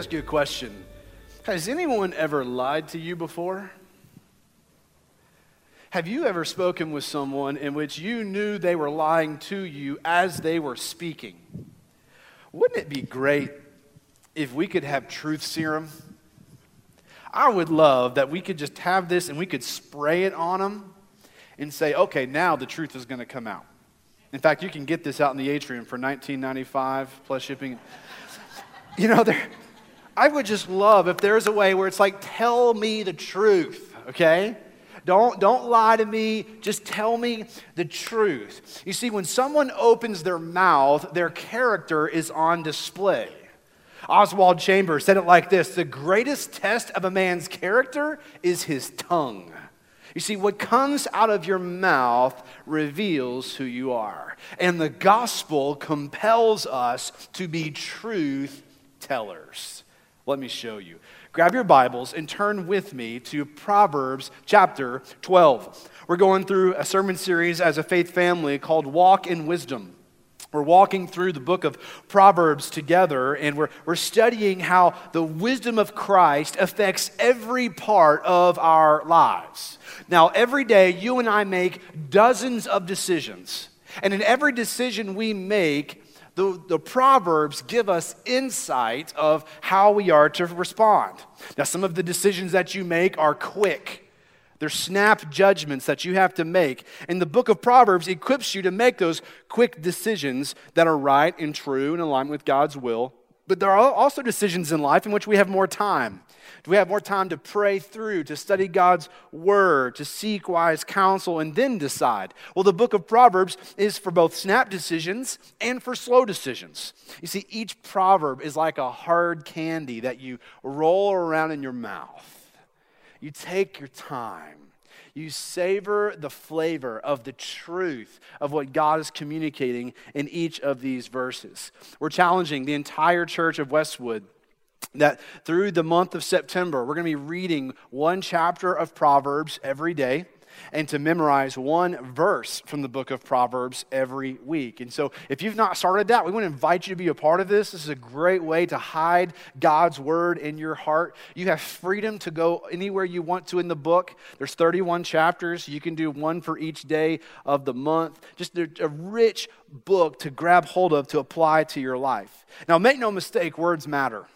ask you a question. Has anyone ever lied to you before? Have you ever spoken with someone in which you knew they were lying to you as they were speaking? Wouldn't it be great if we could have truth serum? I would love that we could just have this and we could spray it on them and say, okay, now the truth is going to come out. In fact, you can get this out in the atrium for $19.95 plus shipping. You know, there, I would just love if there's a way where it's like, tell me the truth, okay? Don't, don't lie to me. Just tell me the truth. You see, when someone opens their mouth, their character is on display. Oswald Chambers said it like this The greatest test of a man's character is his tongue. You see, what comes out of your mouth reveals who you are. And the gospel compels us to be truth tellers. Let me show you. Grab your Bibles and turn with me to Proverbs chapter 12. We're going through a sermon series as a faith family called Walk in Wisdom. We're walking through the book of Proverbs together, and we're, we're studying how the wisdom of Christ affects every part of our lives. Now, every day, you and I make dozens of decisions. And in every decision we make, the, the Proverbs give us insight of how we are to respond. Now, some of the decisions that you make are quick. They're snap judgments that you have to make. And the book of Proverbs equips you to make those quick decisions that are right and true and aligned with God's will. But there are also decisions in life in which we have more time. Do we have more time to pray through, to study God's word, to seek wise counsel, and then decide? Well, the book of Proverbs is for both snap decisions and for slow decisions. You see, each proverb is like a hard candy that you roll around in your mouth. You take your time. You savor the flavor of the truth of what God is communicating in each of these verses. We're challenging the entire church of Westwood that through the month of September, we're going to be reading one chapter of Proverbs every day and to memorize one verse from the book of Proverbs every week. And so, if you've not started that, we want to invite you to be a part of this. This is a great way to hide God's word in your heart. You have freedom to go anywhere you want to in the book. There's 31 chapters. You can do one for each day of the month. Just a, rich book to grab hold of to apply to your life. Now, make no mistake, words matter.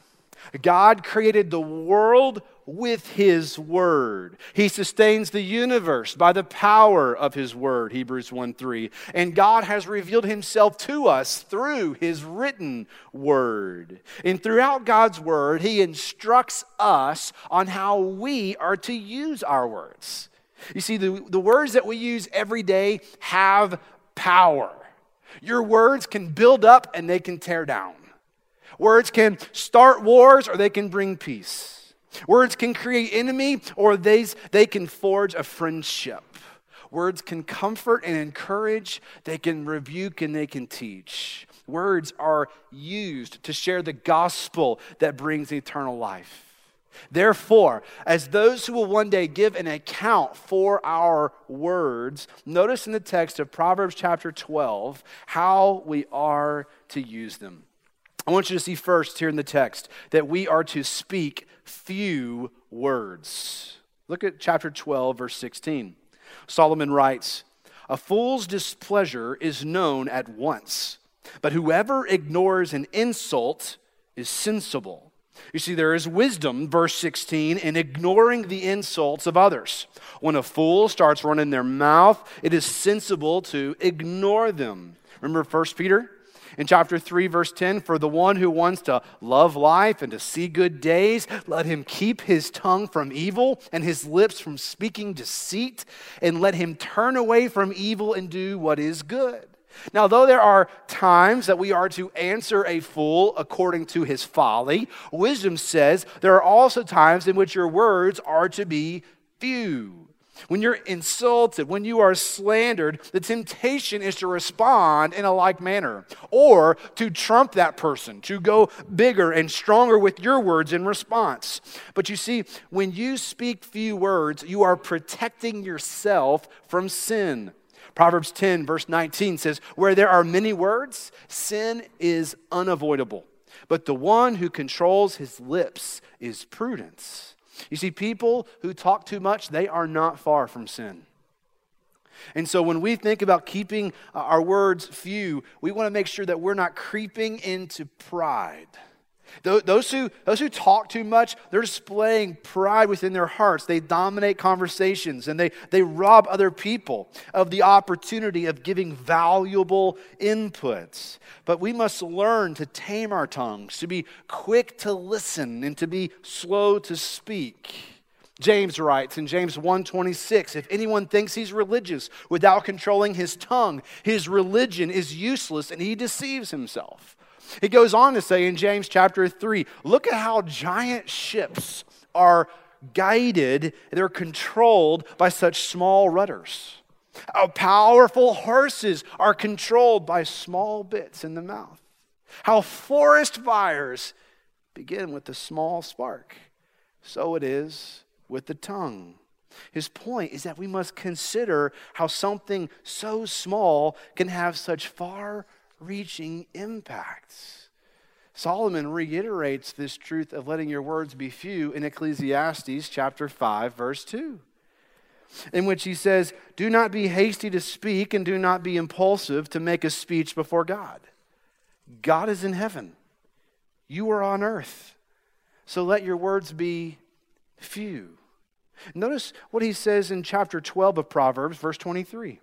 God created the world with his word. He sustains the universe by the power of his word, Hebrews 1 3. And God has revealed himself to us through his written word. And throughout God's word, he instructs us on how we are to use our words. You see, the, the words that we use every day have power. Your words can build up and they can tear down. Words can start wars or they can bring peace. Words can create enemy or they, they can forge a friendship. Words can comfort and encourage, they can rebuke and they can teach. Words are used to share the gospel that brings eternal life. Therefore, as those who will one day give an account for our words, notice in the text of Proverbs chapter 12 how we are to use them. I want you to see first here in the text that we are to speak few words. Look at chapter 12, verse 16. Solomon writes, A fool's displeasure is known at once, but whoever ignores an insult is sensible. You see, there is wisdom, verse 16, in ignoring the insults of others. When a fool starts running their mouth, it is sensible to ignore them. Remember 1 Peter in chapter 3, verse 10, for the one who wants to love life and to see good days, let him keep his tongue from evil and his lips from speaking deceit, and let him turn away from evil and do what is good. Now, though there are times that we are to answer a fool according to his folly, wisdom says there are also times in which your words are to be few. When you're insulted, when you are slandered, the temptation is to respond in a like manner or to trump that person, to go bigger and stronger with your words in response. But you see, when you speak few words, you are protecting yourself from sin. Proverbs 10, verse 19 says, Where there are many words, sin is unavoidable. but the one who controls his lips is prudence. You see, people who talk too much, they are not far from sin. And so when we think about keeping our words few, we want to make sure that we're not creeping into pride. Those who, those who talk too much, they're displaying pride within their hearts. They dominate conversations and they, they rob other people of the opportunity of giving valuable inputs. But we must learn to tame our tongues, to be quick to listen and to be slow to speak. James writes in James 1:26, if anyone thinks he's religious without controlling his tongue, his religion is useless and he deceives himself. He goes on to say in James chapter 3 look at how giant ships are guided, they're controlled by such small rudders. How powerful horses are controlled by small bits in the mouth. How forest fires begin with a small spark. So it is with the tongue. His point is that we must consider how something so small can have such far reaching impacts. Solomon reiterates this truth of letting your words be few in Ecclesiastes chapter 5 verse 2 in which he says, "Do not be hasty to speak and do not be impulsive to make a speech before God. God is in heaven. You are on earth. So let your words be few." Notice what he says in chapter 12 of Proverbs verse 23.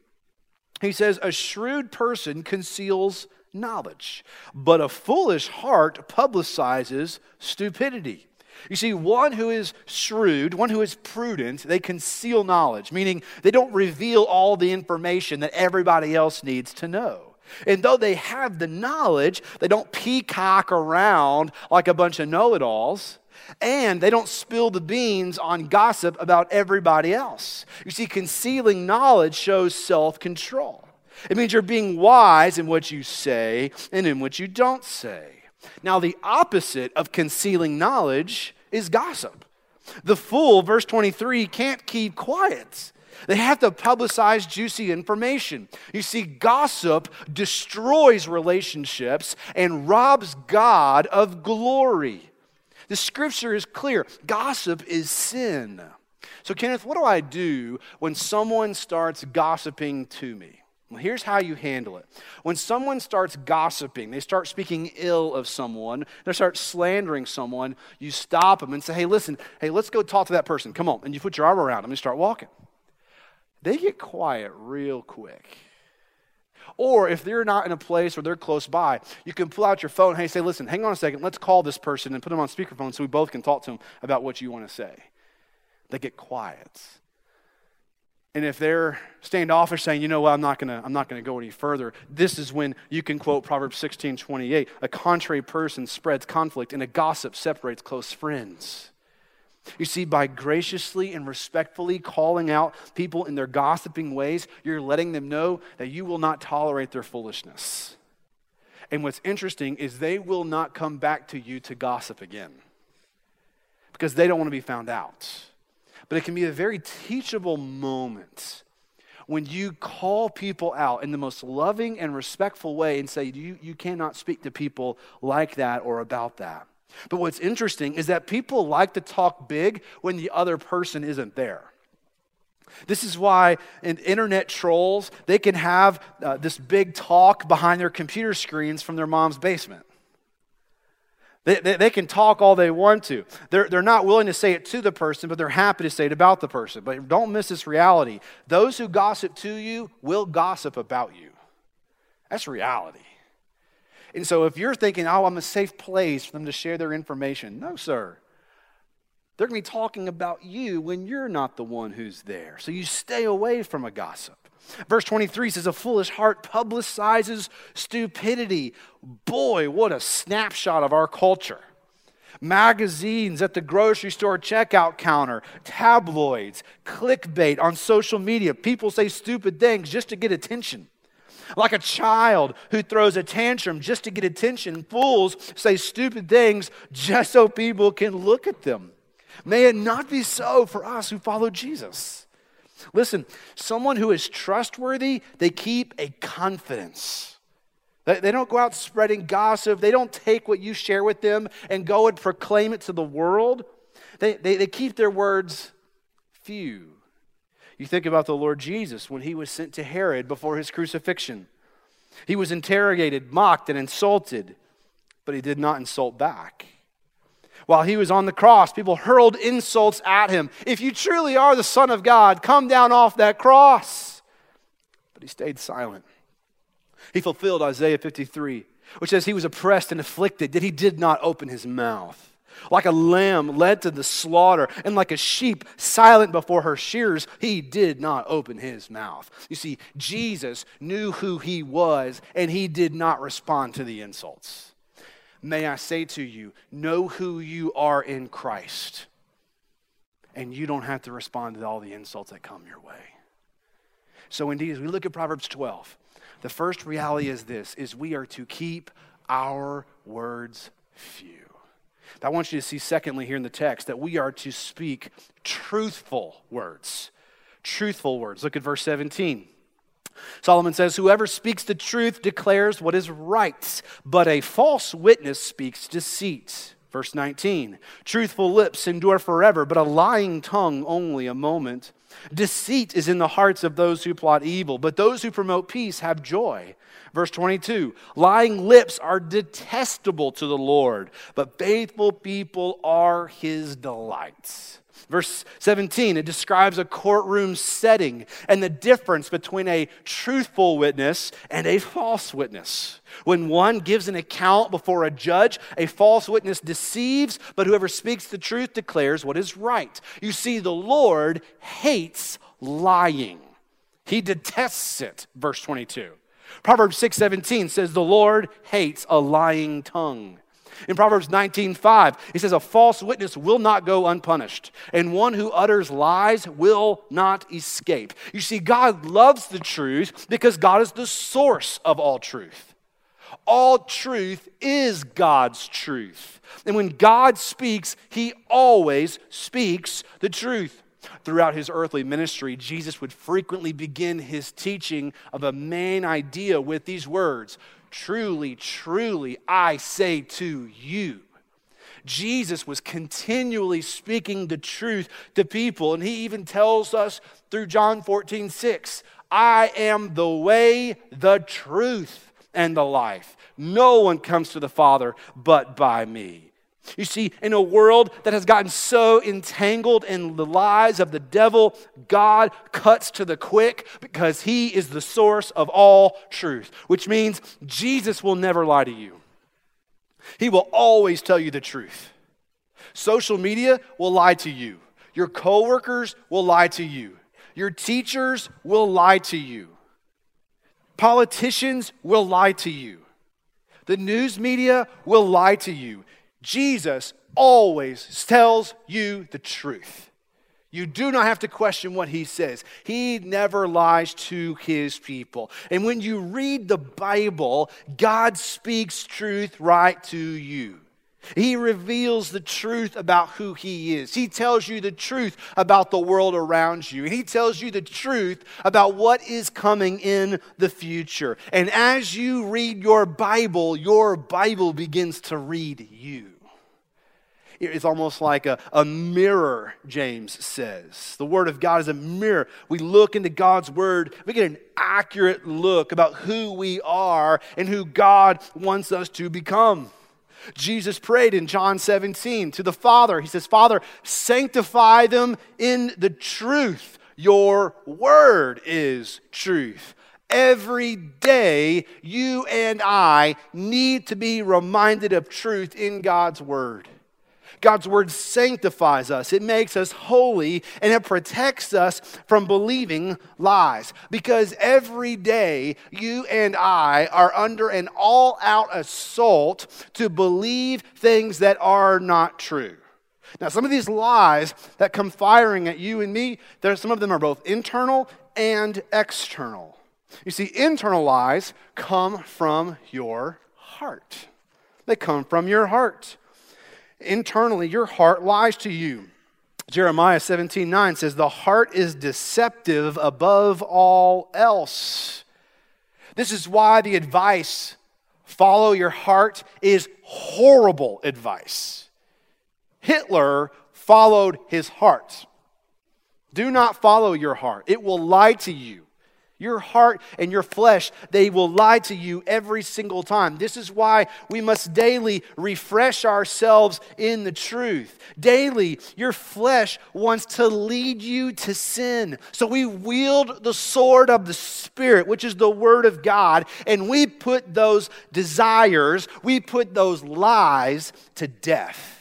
He says, A shrewd person conceals knowledge, but a foolish heart publicizes stupidity. You see, one who is shrewd, one who is prudent, they conceal knowledge, meaning they don't reveal all the information that everybody else needs to know. And though they have the knowledge, they don't peacock around like a bunch of know it alls and they don't spill the beans on gossip about everybody else. You see, concealing knowledge shows self control. It means you're being wise in what you say and in what you don't say. Now, the opposite of concealing knowledge is gossip. The fool, verse 23, can't keep quiet. They have to publicize juicy information. You see, gossip destroys relationships and robs God of glory. The scripture is clear gossip is sin. So, Kenneth, what do I do when someone starts gossiping to me? Well, here's how you handle it. When someone starts gossiping, they start speaking ill of someone, they start slandering someone, you stop them and say, hey, listen, hey, let's go talk to that person. Come on. And you put your arm around them and start walking. They get quiet real quick. Or if they're not in a place where they're close by, you can pull out your phone. Hey, say, listen, hang on a second. Let's call this person and put them on speakerphone so we both can talk to them about what you want to say. They get quiet. And if they're standoffish, saying, you know what, I'm not gonna, I'm not gonna go any further, this is when you can quote Proverbs 16, 28. A contrary person spreads conflict, and a gossip separates close friends. You see, by graciously and respectfully calling out people in their gossiping ways, you're letting them know that you will not tolerate their foolishness. And what's interesting is they will not come back to you to gossip again because they don't want to be found out. But it can be a very teachable moment when you call people out in the most loving and respectful way and say, you, you cannot speak to people like that or about that. But what's interesting is that people like to talk big when the other person isn't there. This is why in internet trolls, they can have uh, this big talk behind their computer screens from their mom's basement. They, they, they, can talk all they want to. They're, they're not willing to say it to the person, but they're happy to say it about the person. But don't miss this reality. Those who gossip to you will gossip about you. That's reality. And so if you're thinking, oh, I'm a safe place for them to share their information, no, sir. They're going to be talking about you when you're not the one who's there. So you stay away from a gossip. Verse 23 says, A foolish heart publicizes stupidity. Boy, what a snapshot of our culture. Magazines at the grocery store checkout counter, tabloids, clickbait on social media. People say stupid things just to get attention. Like a child who throws a tantrum just to get attention. Fools say stupid things just so people can look at them. May it not be so for us who follow Jesus. Listen, someone who is trustworthy, they keep a confidence. They, don't go out spreading gossip. They don't take what you share with them and go and proclaim it to the world. They, they, they keep their words few. You think about the Lord Jesus when he was sent to Herod before his crucifixion. He was interrogated, mocked, and insulted, but he did not insult back. While he was on the cross, people hurled insults at him. If you truly are the Son of God, come down off that cross. But he stayed silent. He fulfilled Isaiah 53, which says he was oppressed and afflicted, yet he did not open his mouth. Like a lamb led to the slaughter, and like a sheep silent before her shears, he did not open his mouth. You see, Jesus knew who he was, and he did not respond to the insults. May I say to you, know who you are in Christ, and you don't have to respond to all the insults that come your way. So, indeed, as we look at Proverbs 12, the first reality is this is we are to keep our words few. I want you to see, secondly, here in the text, that we are to speak truthful words. Truthful words. Look at verse 17. Solomon says, Whoever speaks the truth declares what is right, but a false witness speaks deceit. Verse 19 Truthful lips endure forever, but a lying tongue only a moment. Deceit is in the hearts of those who plot evil, but those who promote peace have joy. Verse 22 Lying lips are detestable to the Lord, but faithful people are his delights. Verse 17, it describes a courtroom setting and the difference between a truthful witness and a false witness. When one gives an account before a judge, a false witness deceives, but whoever speaks the truth declares what is right. You see, the Lord hates lying, he detests it. Verse 22. Proverbs 6:17 says the Lord hates a lying tongue. In Proverbs 19:5, he says a false witness will not go unpunished, and one who utters lies will not escape. You see God loves the truth because God is the source of all truth. All truth is God's truth. And when God speaks, he always speaks the truth. Throughout his earthly ministry, Jesus would frequently begin his teaching of a main idea with these words Truly, truly, I say to you. Jesus was continually speaking the truth to people, and he even tells us through John 14, 6, I am the way, the truth, and the life. No one comes to the Father but by me. You see, in a world that has gotten so entangled in the lies of the devil, God cuts to the quick because he is the source of all truth, which means Jesus will never lie to you. He will always tell you the truth. Social media will lie to you. Your coworkers will lie to you. Your teachers will lie to you. Politicians will lie to you. The news media will lie to you. Jesus always tells you the truth. You do not have to question what he says. He never lies to his people. And when you read the Bible, God speaks truth right to you. He reveals the truth about who He is. He tells you the truth about the world around you. And He tells you the truth about what is coming in the future. And as you read your Bible, your Bible begins to read you. It's almost like a, a mirror, James says. The Word of God is a mirror. We look into God's Word, we get an accurate look about who we are and who God wants us to become. Jesus prayed in John 17 to the Father. He says, Father, sanctify them in the truth. Your word is truth. Every day, you and I need to be reminded of truth in God's word. God's word sanctifies us, it makes us holy, and it protects us from believing lies. Because every day you and I are under an all out assault to believe things that are not true. Now, some of these lies that come firing at you and me, there, some of them are both internal and external. You see, internal lies come from your heart. They come from your heart internally, your heart lies to you. Jeremiah 17 9 says, The heart is deceptive above all else. This is why the advice follow your heart is horrible advice. Hitler followed his heart. Do not follow your heart, it will lie to you. Your heart and your flesh, they will lie to you every single time. This is why we must daily refresh ourselves in the truth. Daily, your flesh wants to lead you to sin. So we wield the sword of the Spirit, which is the Word of God, and we put those desires, we put those lies to death.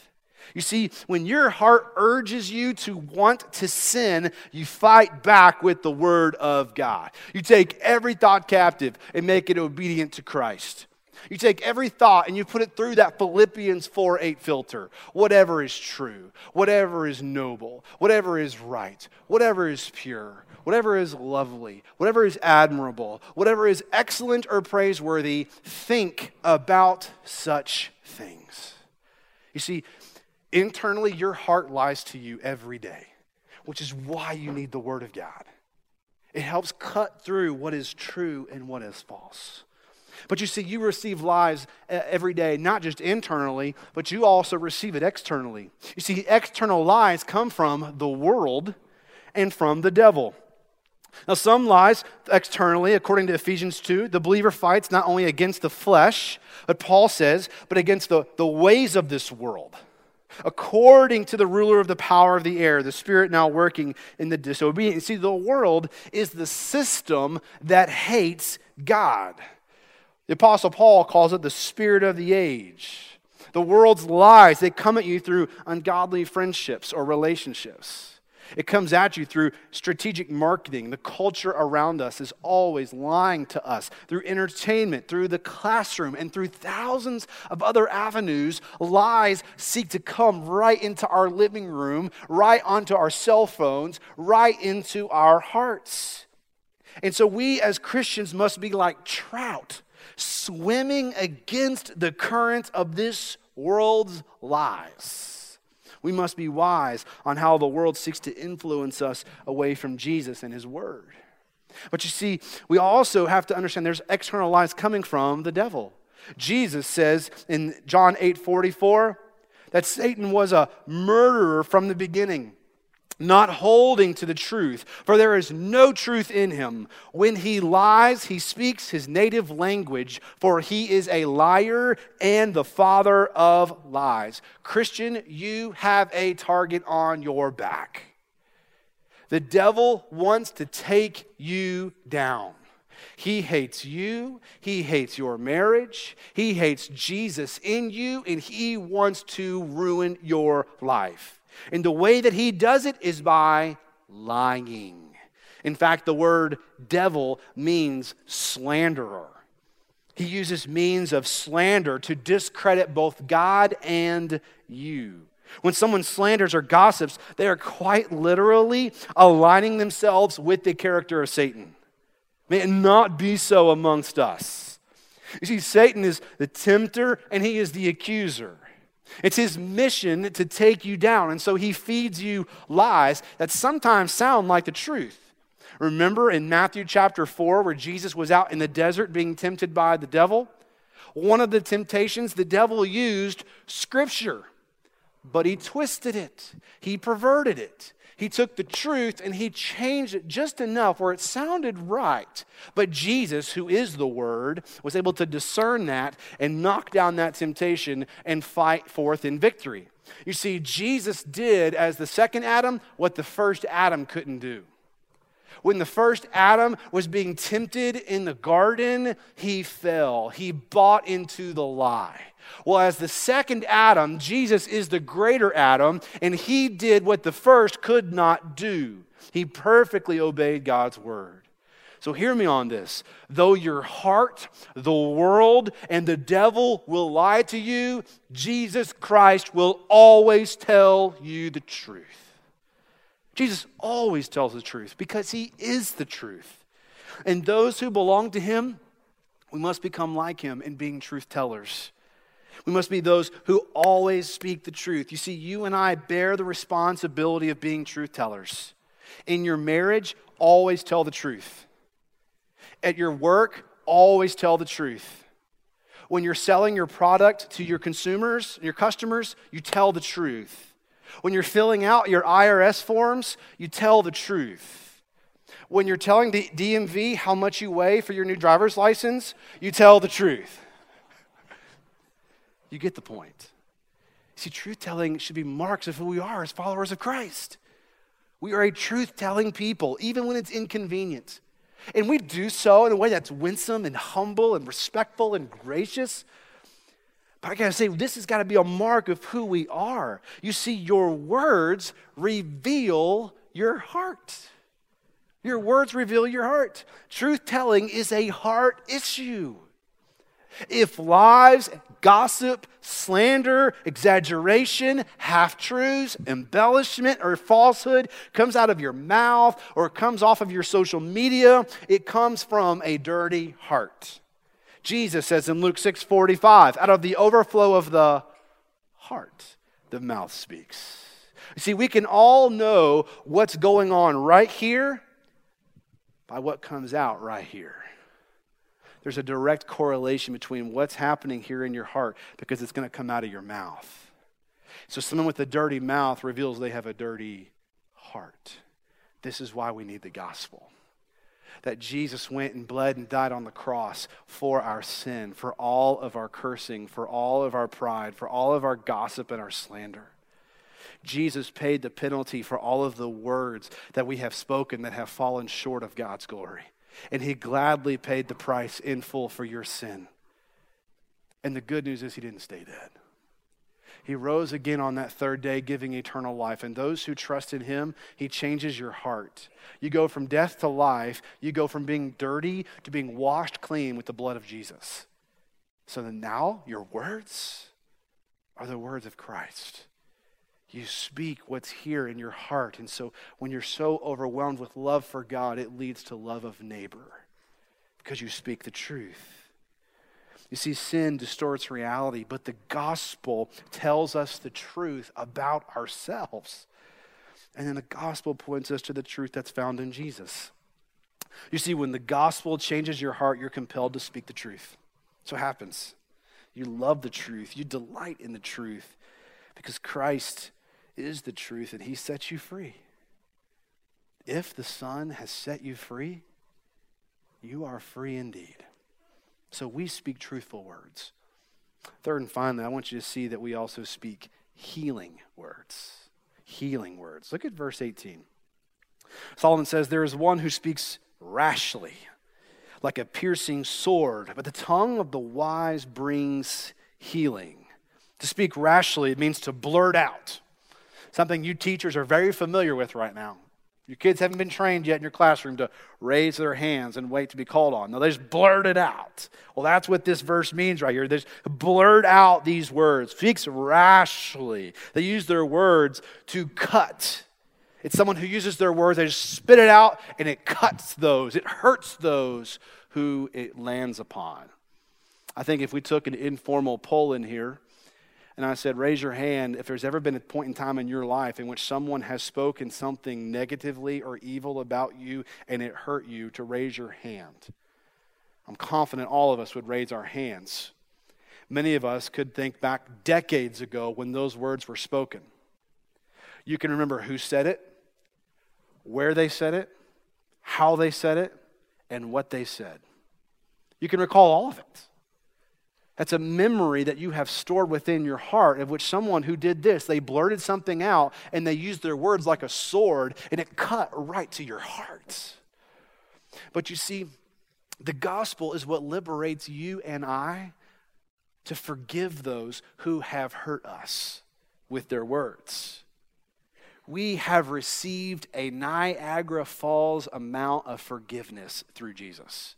You see, when your heart urges you to want to sin, you fight back with the Word of God. You take every thought captive and make it obedient to Christ. You take every thought and you put it through that Philippians 4 8 filter. Whatever is true, whatever is noble, whatever is right, whatever is pure, whatever is lovely, whatever is admirable, whatever is excellent or praiseworthy, think about such things. You see, Internally, your heart lies to you every day, which is why you need the Word of God. It helps cut through what is true and what is false. But you see, you receive lies every day, not just internally, but you also receive it externally. You see, external lies come from the world and from the devil. Now, some lies externally, according to Ephesians 2, the believer fights not only against the flesh, but Paul says, but against the, the ways of this world according to the ruler of the power of the air, the spirit now working in the disobedient. See, the world is the system that hates God. The Apostle Paul calls it the spirit of the age. The world's lies, they come at you through ungodly friendships or relationships. It comes at you through strategic marketing. The culture around us is always lying to us through entertainment, through the classroom, and through thousands of other avenues. Lies seek to come right into our living room, right onto our cell phones, right into our hearts. And so we as Christians must be like trout swimming against the current of this world's lies. We must be wise on how the world seeks to influence us away from Jesus and His Word. But you see, we also have to understand there's external lies coming from the devil. Jesus says in John 8 44 that Satan was a murderer from the beginning not holding to the truth, for there is no truth in him. When he lies, he speaks his native language, for he is a liar and the father of lies. Christian, you have a target on your back. The devil wants to take you down. He hates you. He hates your marriage. He hates Jesus in you, and he wants to ruin your life. And the way that he does it is by lying. In fact, the word devil means slanderer. He uses means of slander to discredit both God and you. When someone slanders or gossips, they are quite literally aligning themselves with the character of Satan. May it not be so amongst us. You see, Satan is the tempter and he is the accuser. It's his mission to take you down. And so he feeds you lies that sometimes sound like the truth. Remember in Matthew chapter 4, where Jesus was out in the desert being tempted by the devil? One of the temptations, the devil used scripture, but he twisted it, he perverted it. He took the truth and he changed it just enough where it sounded right. But Jesus, who is the Word, was able to discern that and knock down that temptation and fight forth in victory. You see, Jesus did, as the second Adam, what the first Adam couldn't do. When the first Adam was being tempted in the garden, he fell. He bought into the lie. Well, as the second Adam, Jesus is the greater Adam, and he did what the first could not do. He perfectly obeyed God's word. So hear me on this. Though your heart, the world, and the devil will lie to you, Jesus Christ will always tell you the truth. Jesus always tells the truth because he is the truth. And those who belong to him, we must become like him in being truth tellers. We must be those who always speak the truth. You see, you and I bear the responsibility of being truth tellers. In your marriage, always tell the truth. At your work, always tell the truth. When you're selling your product to your consumers, your customers, you tell the truth. When you're filling out your IRS forms, you tell the truth. When you're telling the DMV how much you weigh for your new driver's license, you tell the truth. You get the point. See, truth telling should be marks of who we are as followers of Christ. We are a truth telling people, even when it's inconvenient. And we do so in a way that's winsome and humble and respectful and gracious. But I gotta say, this has gotta be a mark of who we are. You see, your words reveal your heart. Your words reveal your heart. Truth telling is a heart issue. If lies, gossip, slander, exaggeration, half truths, embellishment, or falsehood comes out of your mouth or comes off of your social media, it comes from a dirty heart. Jesus says in Luke 6 45, out of the overflow of the heart, the mouth speaks. You see, we can all know what's going on right here by what comes out right here there's a direct correlation between what's happening here in your heart because it's going to come out of your mouth. So, someone with a dirty mouth reveals they have a dirty heart. This is why we need the gospel. That Jesus went and bled and died on the cross for our sin, for all of our cursing, for all of our pride, for all of our gossip and our slander. Jesus paid the penalty for all of the words that we have spoken that have fallen short of God's glory and he gladly paid the price in full for your sin. And the good news is he didn't stay dead. He rose again on that third day, giving eternal life. And those who trust in him, he changes your heart. You go from death to life. You go from being dirty to being washed clean with the blood of Jesus. So then now your words are the words of Christ. You speak what's here in your heart. And so when you're so overwhelmed with love for God, it leads to love of neighbor because you speak the truth. You see, sin distorts reality, but the gospel tells us the truth about ourselves. And then the gospel points us to the truth that's found in Jesus. You see, when the gospel changes your heart, you're compelled to speak the truth. So it happens. You love the truth, you delight in the truth because Christ is the truth, and he sets you free. If the Son has set you free, you are free indeed. So we speak truthful words. Third and finally, I want you to see that we also speak healing words. Healing words. Look at verse 18. Solomon says, There is one who speaks rashly, like a piercing sword, but the tongue of the wise brings healing. To speak rashly, it means to blurt out something you teachers are very familiar with right now. Your kids haven't been trained yet in your classroom to raise their hands and wait to be called on. No, they just blurt it out. Well, that's what this verse means right here. They just blurt out these words. Speaks rashly. They use their words to cut. It's someone who uses their words, they just spit it out and it cuts those, it hurts those who it lands upon. I think if we took an informal poll in here, and I said, Raise your hand if there's ever been a point in time in your life in which someone has spoken something negatively or evil about you and it hurt you, to raise your hand. I'm confident all of us would raise our hands. Many of us could think back decades ago when those words were spoken. You can remember who said it, where they said it, how they said it, and what they said. You can recall all of it. That's a memory that you have stored within your heart of which someone who did this, they blurted something out and they used their words like a sword and it cut right to your heart. But you see, the gospel is what liberates you and I to forgive those who have hurt us with their words. We have received a Niagara Falls amount of forgiveness through Jesus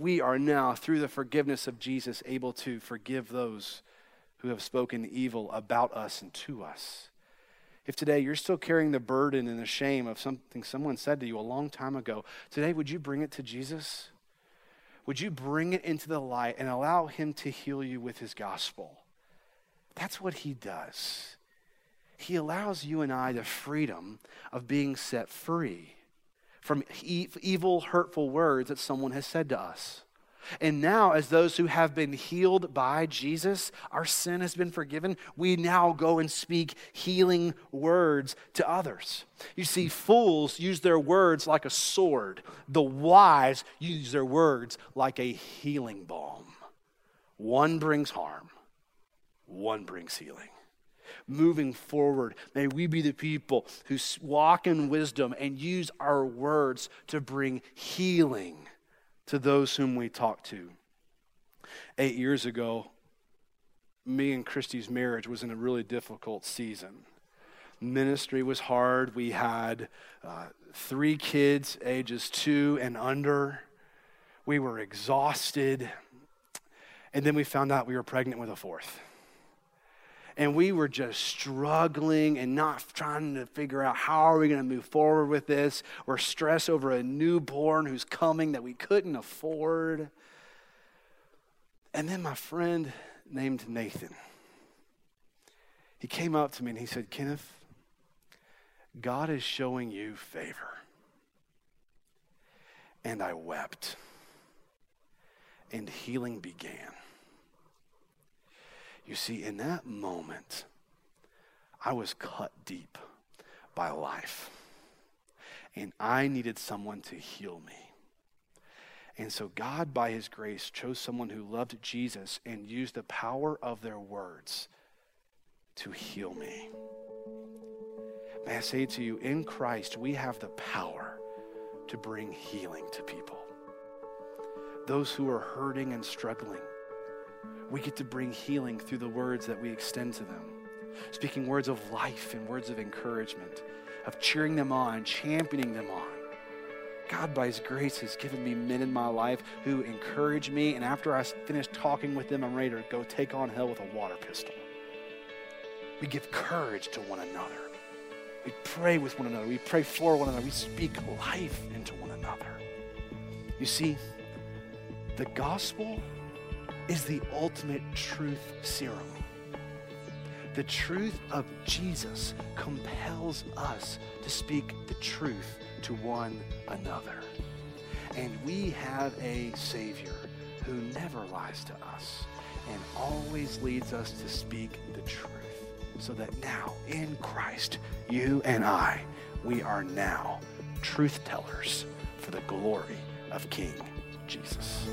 we are now, through the forgiveness of Jesus, able to forgive those who have spoken evil about us and to us. If today you're still carrying the burden and the shame of something someone said to you a long time ago, today would you bring it to Jesus? Would you bring it into the light and allow Him to heal you with His gospel? That's what He does. He allows you and I the freedom of being set free from evil, hurtful words that someone has said to us. And now, as those who have been healed by Jesus, our sin has been forgiven, we now go and speak healing words to others. You see, fools use their words like a sword, the wise use their words like a healing balm. One brings harm, one brings healing moving forward. May we be the people who walk in wisdom and use our words to bring healing to those whom we talk to. Eight years ago, me and Christy's marriage was in a really difficult season. Ministry was hard. We had uh, three kids, ages two and under. We were exhausted. And then we found out we were pregnant with a fourth and we were just struggling and not trying to figure out how are we going to move forward with this. We're stressed over a newborn who's coming that we couldn't afford. And then my friend named Nathan, he came up to me and he said, Kenneth, God is showing you favor. And I wept, and healing began. You see, in that moment, I was cut deep by life. And I needed someone to heal me. And so God, by his grace, chose someone who loved Jesus and used the power of their words to heal me. May I say to you, in Christ, we have the power to bring healing to people. Those who are hurting and struggling, we get to bring healing through the words that we extend to them. Speaking words of life and words of encouragement, of cheering them on, championing them on. God, by His grace, has given me men in my life who encourage me, and after I finish talking with them, I'm ready to go take on hell with a water pistol. We give courage to one another. We pray with one another. We pray for one another. We speak life into one another. You see, the gospel is the ultimate truth serum. The truth of Jesus compels us to speak the truth to one another. And we have a Savior who never lies to us and always leads us to speak the truth. So that now, in Christ, you and I, we are now truth tellers for the glory of King Jesus.